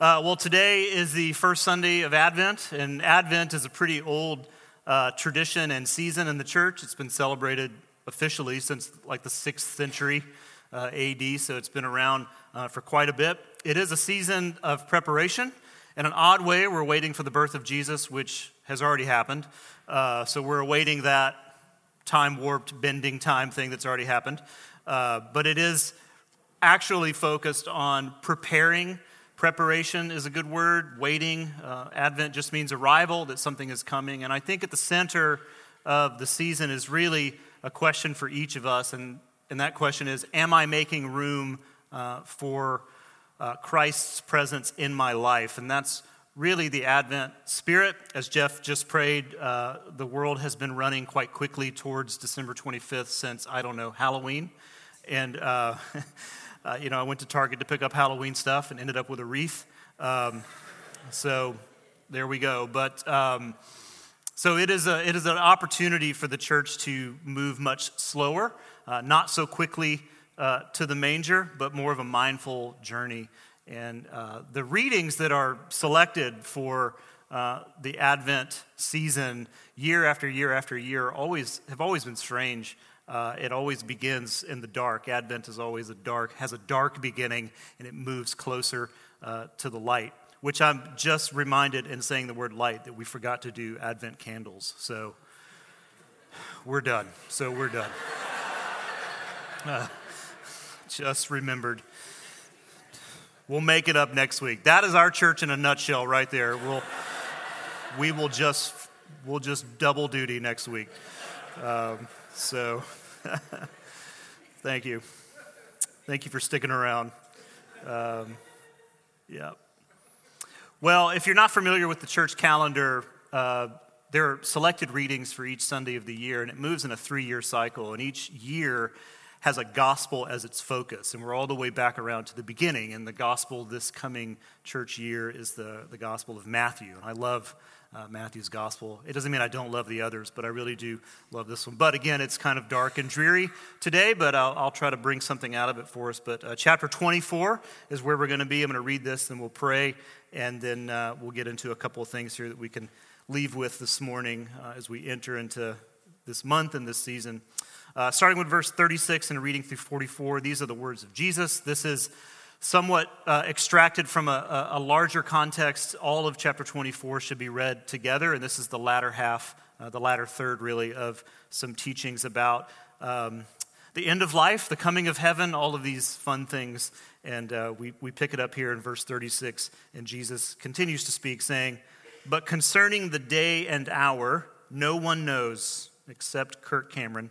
Uh, well, today is the first Sunday of Advent, and Advent is a pretty old uh, tradition and season in the church. It's been celebrated officially since like the sixth century uh, AD, so it's been around uh, for quite a bit. It is a season of preparation. In an odd way, we're waiting for the birth of Jesus, which has already happened. Uh, so we're awaiting that time warped, bending time thing that's already happened. Uh, but it is actually focused on preparing Preparation is a good word. Waiting. Uh, Advent just means arrival, that something is coming. And I think at the center of the season is really a question for each of us. And, and that question is Am I making room uh, for uh, Christ's presence in my life? And that's really the Advent spirit. As Jeff just prayed, uh, the world has been running quite quickly towards December 25th since, I don't know, Halloween. And uh, you know, I went to Target to pick up Halloween stuff and ended up with a wreath. Um, so there we go. But um, so it is, a, it is an opportunity for the church to move much slower, uh, not so quickly uh, to the manger, but more of a mindful journey. And uh, the readings that are selected for uh, the Advent season, year after year after year, always have always been strange. Uh, it always begins in the dark. Advent is always a dark, has a dark beginning, and it moves closer uh, to the light. Which I'm just reminded in saying the word light that we forgot to do Advent candles. So we're done. So we're done. Uh, just remembered. We'll make it up next week. That is our church in a nutshell, right there. We'll, we will just, we'll just double duty next week. Um, so. Thank you. Thank you for sticking around. Um, yeah. Well, if you're not familiar with the church calendar, uh, there are selected readings for each Sunday of the year, and it moves in a three year cycle. And each year has a gospel as its focus. And we're all the way back around to the beginning. And the gospel this coming church year is the, the gospel of Matthew. And I love uh, Matthew's gospel. It doesn't mean I don't love the others, but I really do love this one. But again, it's kind of dark and dreary today, but I'll, I'll try to bring something out of it for us. But uh, chapter 24 is where we're going to be. I'm going to read this, and we'll pray, and then uh, we'll get into a couple of things here that we can leave with this morning uh, as we enter into this month and this season. Uh, starting with verse 36 and reading through 44, these are the words of Jesus. This is somewhat uh, extracted from a, a, larger context. All of chapter 24 should be read together, and this is the latter half, uh, the latter third, really, of some teachings about um, the end of life, the coming of heaven, all of these fun things. And uh, we, we pick it up here in verse 36, and Jesus continues to speak, saying, But concerning the day and hour, no one knows except Kirk Cameron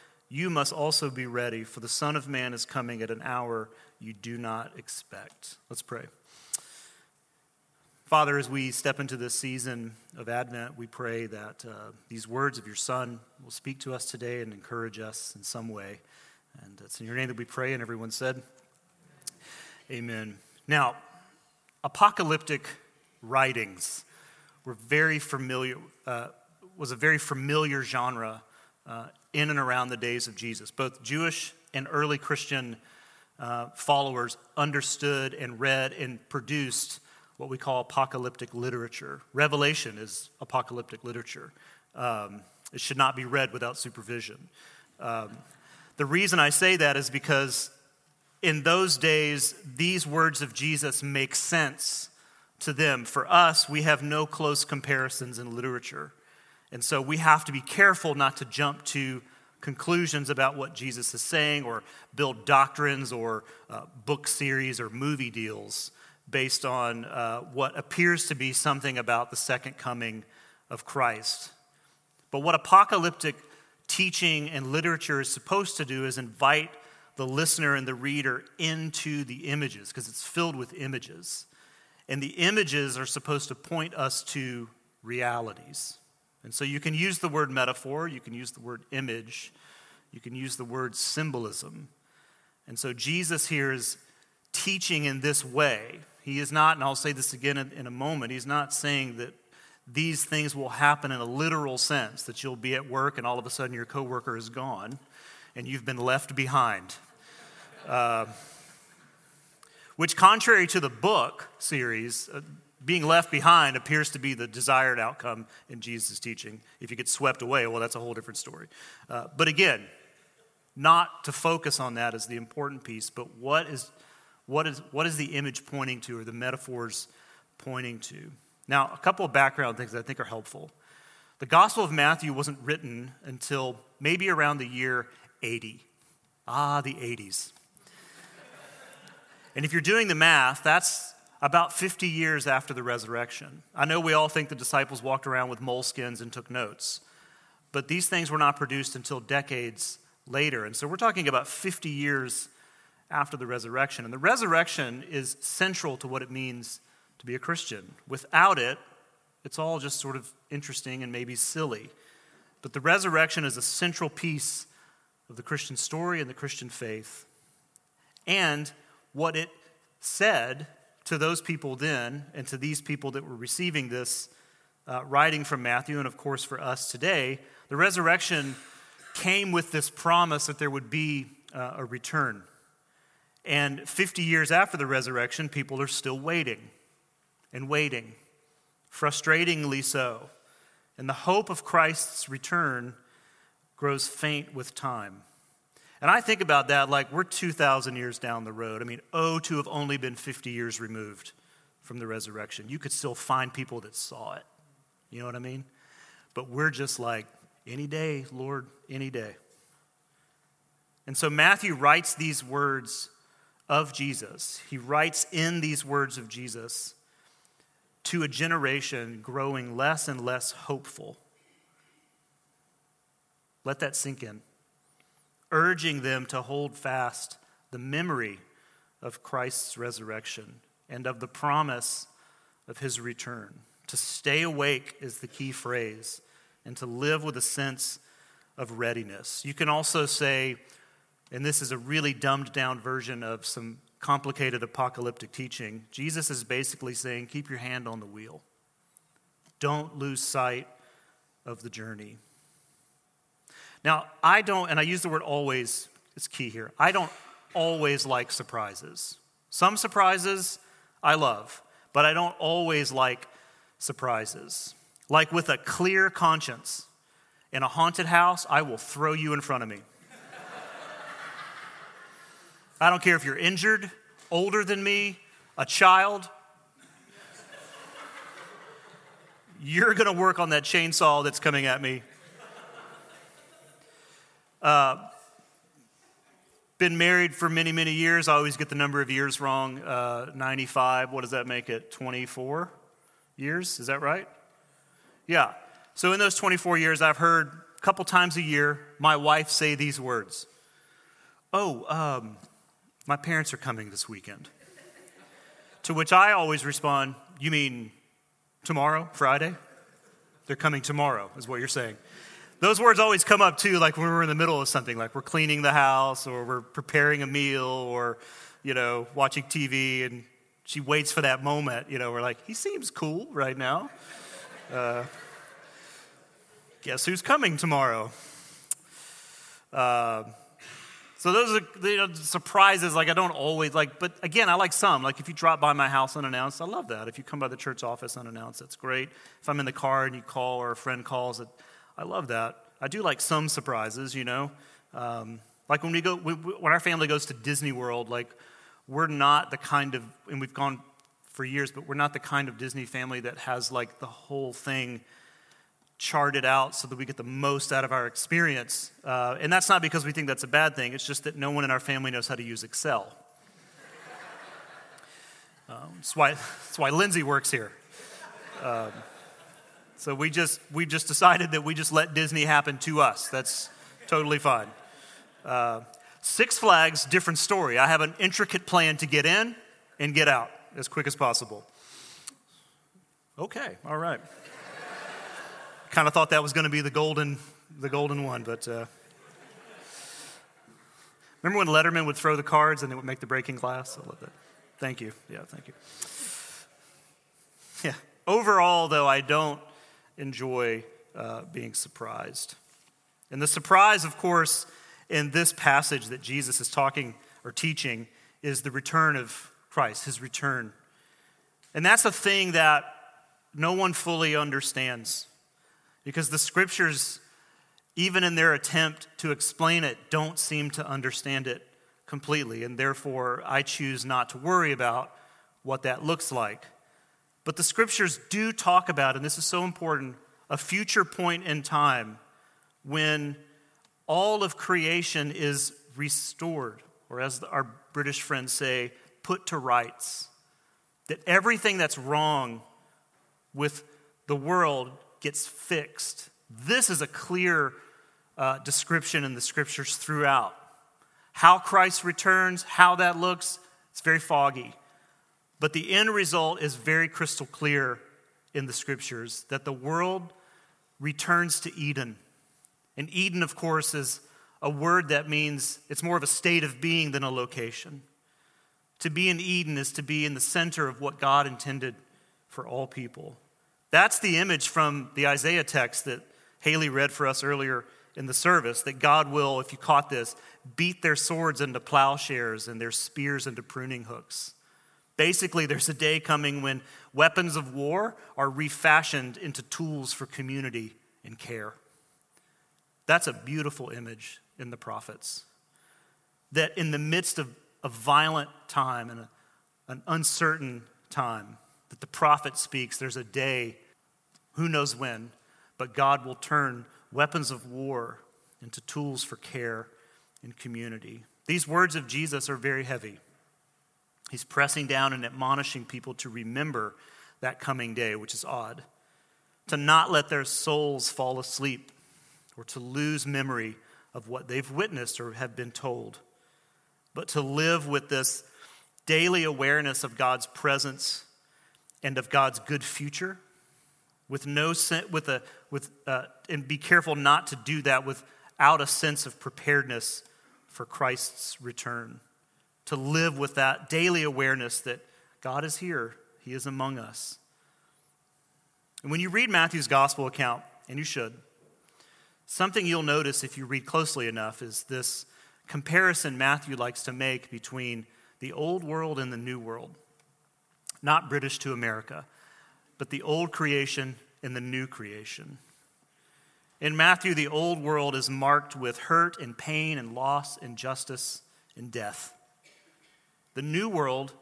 you must also be ready, for the Son of Man is coming at an hour you do not expect. Let's pray. Father, as we step into this season of Advent, we pray that uh, these words of your Son will speak to us today and encourage us in some way. And it's in your name that we pray, and everyone said, Amen. Now, apocalyptic writings were very familiar, uh, was a very familiar genre uh, in and around the days of Jesus. Both Jewish and early Christian uh, followers understood and read and produced what we call apocalyptic literature. Revelation is apocalyptic literature. Um, it should not be read without supervision. Um, the reason I say that is because in those days, these words of Jesus make sense to them. For us, we have no close comparisons in literature. And so we have to be careful not to jump to conclusions about what Jesus is saying or build doctrines or uh, book series or movie deals based on uh, what appears to be something about the second coming of Christ. But what apocalyptic teaching and literature is supposed to do is invite the listener and the reader into the images because it's filled with images. And the images are supposed to point us to realities. And so you can use the word metaphor, you can use the word image, you can use the word symbolism. And so Jesus here is teaching in this way. He is not, and I'll say this again in a moment, he's not saying that these things will happen in a literal sense, that you'll be at work and all of a sudden your coworker is gone and you've been left behind. Uh, which, contrary to the book series, uh, being left behind appears to be the desired outcome in Jesus' teaching. If you get swept away, well, that's a whole different story. Uh, but again, not to focus on that as the important piece, but what is, what is, what is the image pointing to or the metaphors pointing to? Now, a couple of background things that I think are helpful. The Gospel of Matthew wasn't written until maybe around the year 80. Ah, the 80s. and if you're doing the math, that's about 50 years after the resurrection. I know we all think the disciples walked around with moleskins and took notes, but these things were not produced until decades later. And so we're talking about 50 years after the resurrection. And the resurrection is central to what it means to be a Christian. Without it, it's all just sort of interesting and maybe silly. But the resurrection is a central piece of the Christian story and the Christian faith. And what it said to those people then and to these people that were receiving this uh, writing from Matthew, and of course for us today, the resurrection came with this promise that there would be uh, a return. And 50 years after the resurrection, people are still waiting and waiting, frustratingly so. And the hope of Christ's return grows faint with time. And I think about that like we're 2,000 years down the road. I mean, oh, to have only been 50 years removed from the resurrection. You could still find people that saw it. You know what I mean? But we're just like, any day, Lord, any day. And so Matthew writes these words of Jesus. He writes in these words of Jesus to a generation growing less and less hopeful. Let that sink in urging them to hold fast the memory of Christ's resurrection and of the promise of his return. To stay awake is the key phrase, and to live with a sense of readiness. You can also say, and this is a really dumbed down version of some complicated apocalyptic teaching, Jesus is basically saying, keep your hand on the wheel. Don't lose sight of the journey. Now, I don't, and I use the word always, it's key here. I don't always like surprises. Some surprises I love, but I don't always like surprises. Like with a clear conscience, in a haunted house, I will throw you in front of me. I don't care if you're injured, older than me, a child. You're going to work on that chainsaw that's coming at me uh, been married for many, many years. I always get the number of years wrong. Uh, 95, what does that make it? 24 years? Is that right? Yeah. So in those 24 years, I've heard a couple times a year my wife say these words Oh, um, my parents are coming this weekend. to which I always respond, You mean tomorrow, Friday? They're coming tomorrow, is what you're saying. Those words always come up too, like when we're in the middle of something, like we're cleaning the house or we're preparing a meal or, you know, watching TV and she waits for that moment. You know, we're like, he seems cool right now. Uh, guess who's coming tomorrow? Uh, so those are you know, surprises. Like I don't always like, but again, I like some. Like if you drop by my house unannounced, I love that. If you come by the church office unannounced, that's great. If I'm in the car and you call or a friend calls, I love that. I do like some surprises, you know. Um, Like when we go, when our family goes to Disney World, like we're not the kind of, and we've gone for years, but we're not the kind of Disney family that has like the whole thing charted out so that we get the most out of our experience. Uh, and that's not because we think that's a bad thing, it's just that no one in our family knows how to use Excel. Um, that's, why, that's why Lindsay works here. Um, so we just, we just decided that we just let Disney happen to us. That's totally fine. Uh, Six Flags, different story. I have an intricate plan to get in and get out as quick as possible. Okay, all right. kind of thought that was going to be the golden, the golden one, but uh, remember when Letterman would throw the cards and it would make the breaking glass? I love that. Thank you. Yeah, thank you. Yeah. Overall, though, I don't enjoy uh, being surprised. And the surprise, of course, in this passage that Jesus is talking or teaching is the return of Christ, his return. And that's a thing that no one fully understands because the scriptures, even in their attempt to explain it, don't seem to understand it completely. And therefore, I choose not to worry about what that looks like. But the scriptures do talk about, and this is so important, a future point in time when all of creation is restored, or as our British friends say, put to rights. That everything that's wrong with the world gets fixed. This is a clear uh, description in the scriptures throughout. How Christ returns, how that looks, it's very foggy. But the end result is very crystal clear in the scriptures that the world returns to Eden. And Eden, of course, is a word that means it's more of a state of being than a location. To be in Eden is to be in the center of what God intended for all people. That's the image from the Isaiah text that Haley read for us earlier in the service that God will, if you caught this, beat their swords into plowshares and their spears into pruning hooks. Basically, there's a day coming when weapons of war are refashioned into tools for community and care. That's a beautiful image in the prophets. That in the midst of a violent time and a, an uncertain time, that the prophet speaks, there's a day, who knows when, but God will turn weapons of war into tools for care and community. These words of Jesus are very heavy. He's pressing down and admonishing people to remember that coming day, which is odd, to not let their souls fall asleep or to lose memory of what they've witnessed or have been told, but to live with this daily awareness of God's presence and of God's good future with no with a with uh, and be careful not to do that without a sense of preparedness for Christ's return to live with that daily awareness that God is here he is among us and when you read Matthew's gospel account and you should Something you'll notice if you read closely enough is this comparison Matthew likes to make between the old world and the new world. Not British to America, but the old creation and the new creation. In Matthew, the old world is marked with hurt and pain and loss, and justice and death. The new world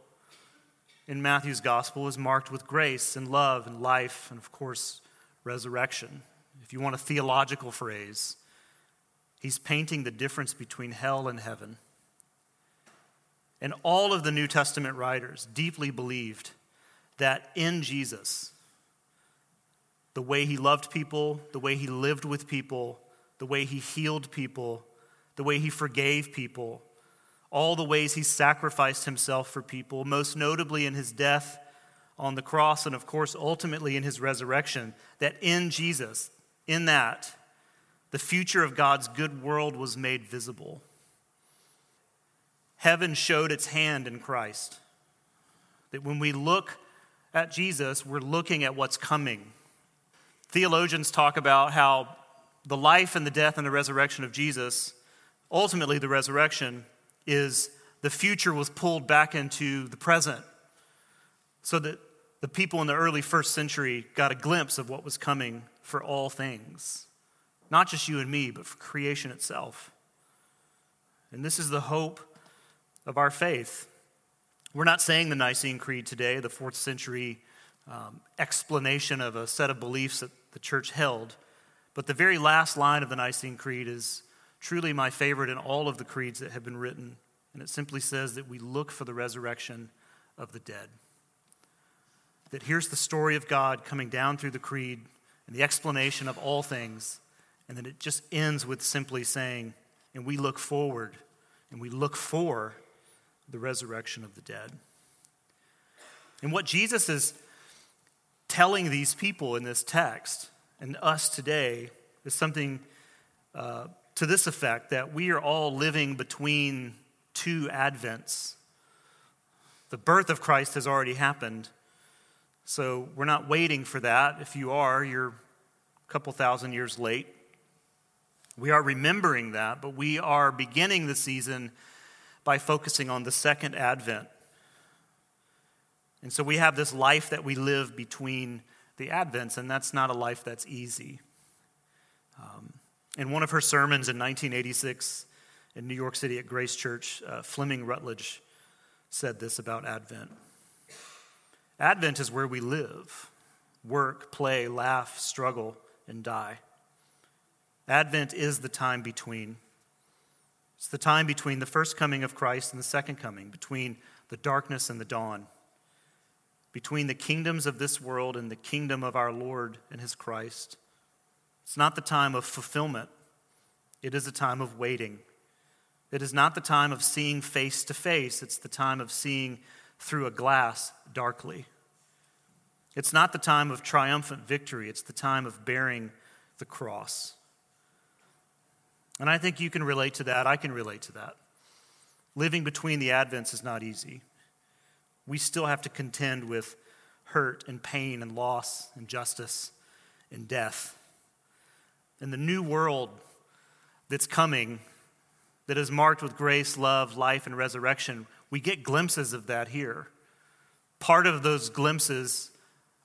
in Matthew's gospel is marked with grace and love and life and, of course, resurrection if you want a theological phrase, he's painting the difference between hell and heaven. And all of the New Testament writers deeply believed that in Jesus, the way he loved people, the way he lived with people, the way he healed people, the way he forgave people, all the ways he sacrificed himself for people, most notably in his death on the cross, and of course, ultimately in his resurrection, that in Jesus, in that, the future of God's good world was made visible. Heaven showed its hand in Christ. That when we look at Jesus, we're looking at what's coming. Theologians talk about how the life and the death and the resurrection of Jesus, ultimately the resurrection, is the future was pulled back into the present so that the people in the early first century got a glimpse of what was coming for all things, not just you and me, but for creation itself. And this is the hope of our faith. We're not saying the Nicene Creed today, the fourth century um, explanation of a set of beliefs that the church held. But the very last line of the Nicene Creed is truly my favorite in all of the creeds that have been written. And it simply says that we look for the resurrection of the dead. That here's the story of God coming down through the creed and the explanation of all things. And then it just ends with simply saying, and we look forward and we look for the resurrection of the dead. And what Jesus is telling these people in this text and us today is something uh, to this effect that we are all living between two Advents. The birth of Christ has already happened, so we're not waiting for that. If you are, you're a couple thousand years late. We are remembering that, but we are beginning the season by focusing on the second advent. And so we have this life that we live between the advents, and that's not a life that's easy. Um, in one of her sermons in 1986 in New York City at Grace Church, uh, Fleming Rutledge said this about Advent Advent is where we live, work, play, laugh, struggle, and die. Advent is the time between. It's the time between the first coming of Christ and the second coming, between the darkness and the dawn, between the kingdoms of this world and the kingdom of our Lord and his Christ. It's not the time of fulfillment, it is a time of waiting. It is not the time of seeing face to face, it's the time of seeing through a glass darkly. It's not the time of triumphant victory, it's the time of bearing the cross. And I think you can relate to that. I can relate to that. Living between the Advents is not easy. We still have to contend with hurt and pain and loss and justice and death. And the new world that's coming, that is marked with grace, love, life, and resurrection, we get glimpses of that here. Part of those glimpses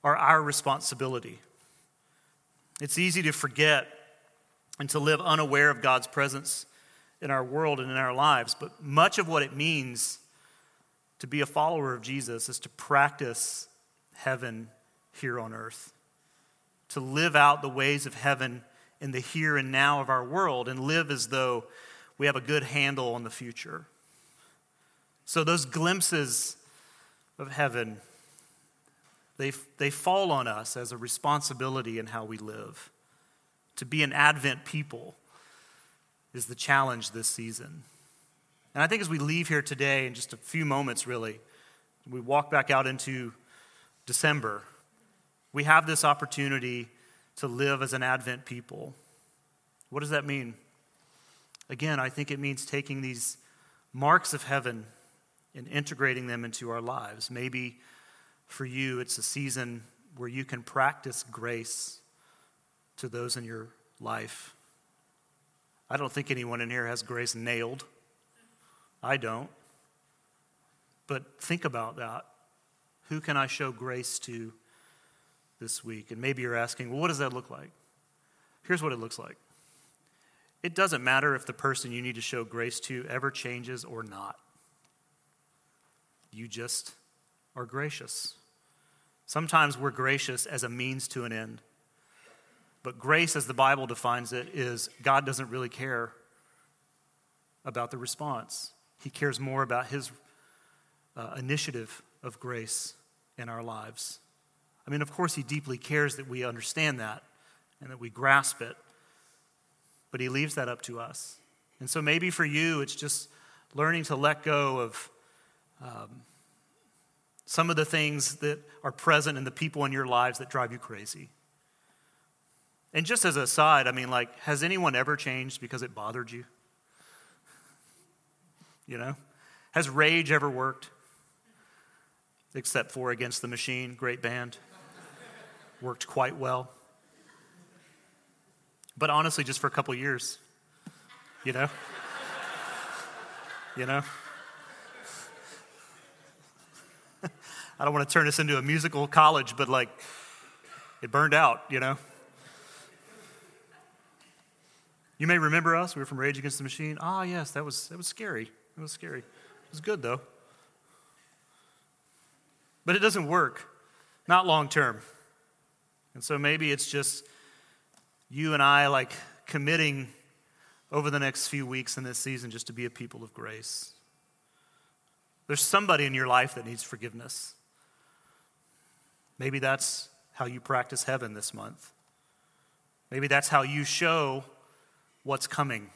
are our responsibility. It's easy to forget and to live unaware of God's presence in our world and in our lives. But much of what it means to be a follower of Jesus is to practice heaven here on earth, to live out the ways of heaven in the here and now of our world, and live as though we have a good handle on the future. So, those glimpses of heaven, they, they fall on us as a responsibility in how we live. To be an Advent people is the challenge this season. And I think as we leave here today, in just a few moments, really, we walk back out into December, we have this opportunity to live as an Advent people. What does that mean? Again, I think it means taking these marks of heaven and integrating them into our lives. Maybe for you, it's a season where you can practice grace to those in your life. I don't think anyone in here has grace nailed. I don't. But think about that. Who can I show grace to this week? And maybe you're asking, well, what does that look like? Here's what it looks like it doesn't matter if the person you need to show grace to ever changes or not. You just are gracious. Sometimes we're gracious as a means to an end. But grace, as the Bible defines it, is God doesn't really care about the response. He cares more about his uh, initiative of grace in our lives. I mean, of course, he deeply cares that we understand that and that we grasp it, but he leaves that up to us. And so maybe for you, it's just learning to let go of um, some of the things that are present in the people in your lives that drive you crazy. And just as a side, I mean, like, has anyone ever changed because it bothered you? You know? Has rage ever worked? Except for Against the Machine, great band. Worked quite well. But honestly, just for a couple years, you know? you know? I don't want to turn this into a musical college, but like, it burned out, you know? You may remember us. We were from Rage Against the Machine. Ah, yes, that was, that was scary. It was scary. It was good, though. But it doesn't work, not long term. And so maybe it's just you and I, like, committing over the next few weeks in this season just to be a people of grace. There's somebody in your life that needs forgiveness. Maybe that's how you practice heaven this month. Maybe that's how you show what's coming.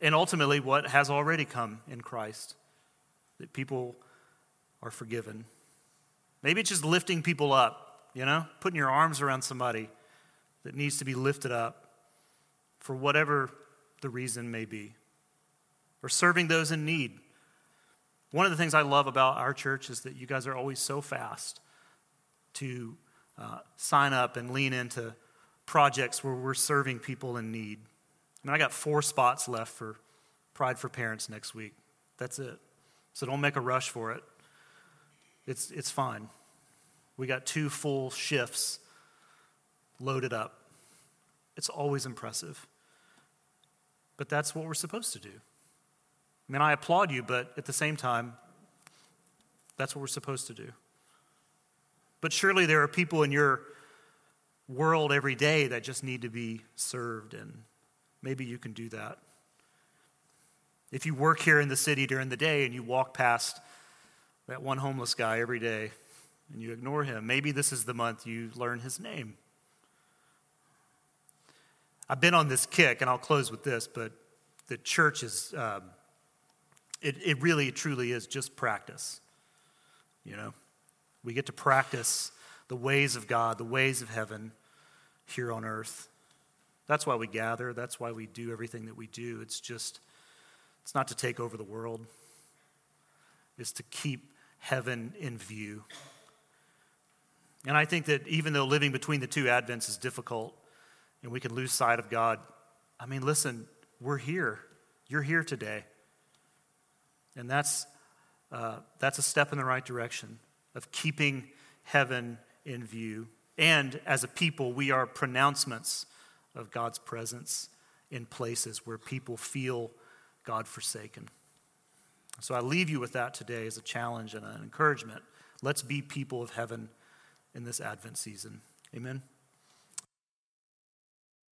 And ultimately, what has already come in Christ that people are forgiven. Maybe it's just lifting people up, you know, putting your arms around somebody that needs to be lifted up for whatever the reason may be, or serving those in need. One of the things I love about our church is that you guys are always so fast to uh, sign up and lean into projects where we're serving people in need. I mean, I got four spots left for Pride for Parents next week. That's it. So don't make a rush for it. It's, it's fine. We got two full shifts loaded up. It's always impressive. But that's what we're supposed to do. I mean, I applaud you, but at the same time, that's what we're supposed to do. But surely there are people in your world every day that just need to be served, and maybe you can do that. If you work here in the city during the day and you walk past that one homeless guy every day and you ignore him, maybe this is the month you learn his name. I've been on this kick, and I'll close with this, but the church is, um, it, it really, truly is just practice. You know, we get to practice the ways of God, the ways of heaven here on earth. That's why we gather. That's why we do everything that we do. It's just, it's not to take over the world, it's to keep heaven in view. And I think that even though living between the two Advents is difficult and we can lose sight of God, I mean, listen, we're here. You're here today. And that's, uh, that's a step in the right direction of keeping heaven in view. And as a people, we are pronouncements of God's presence in places where people feel God forsaken. So I leave you with that today as a challenge and an encouragement. Let's be people of heaven in this Advent season. Amen.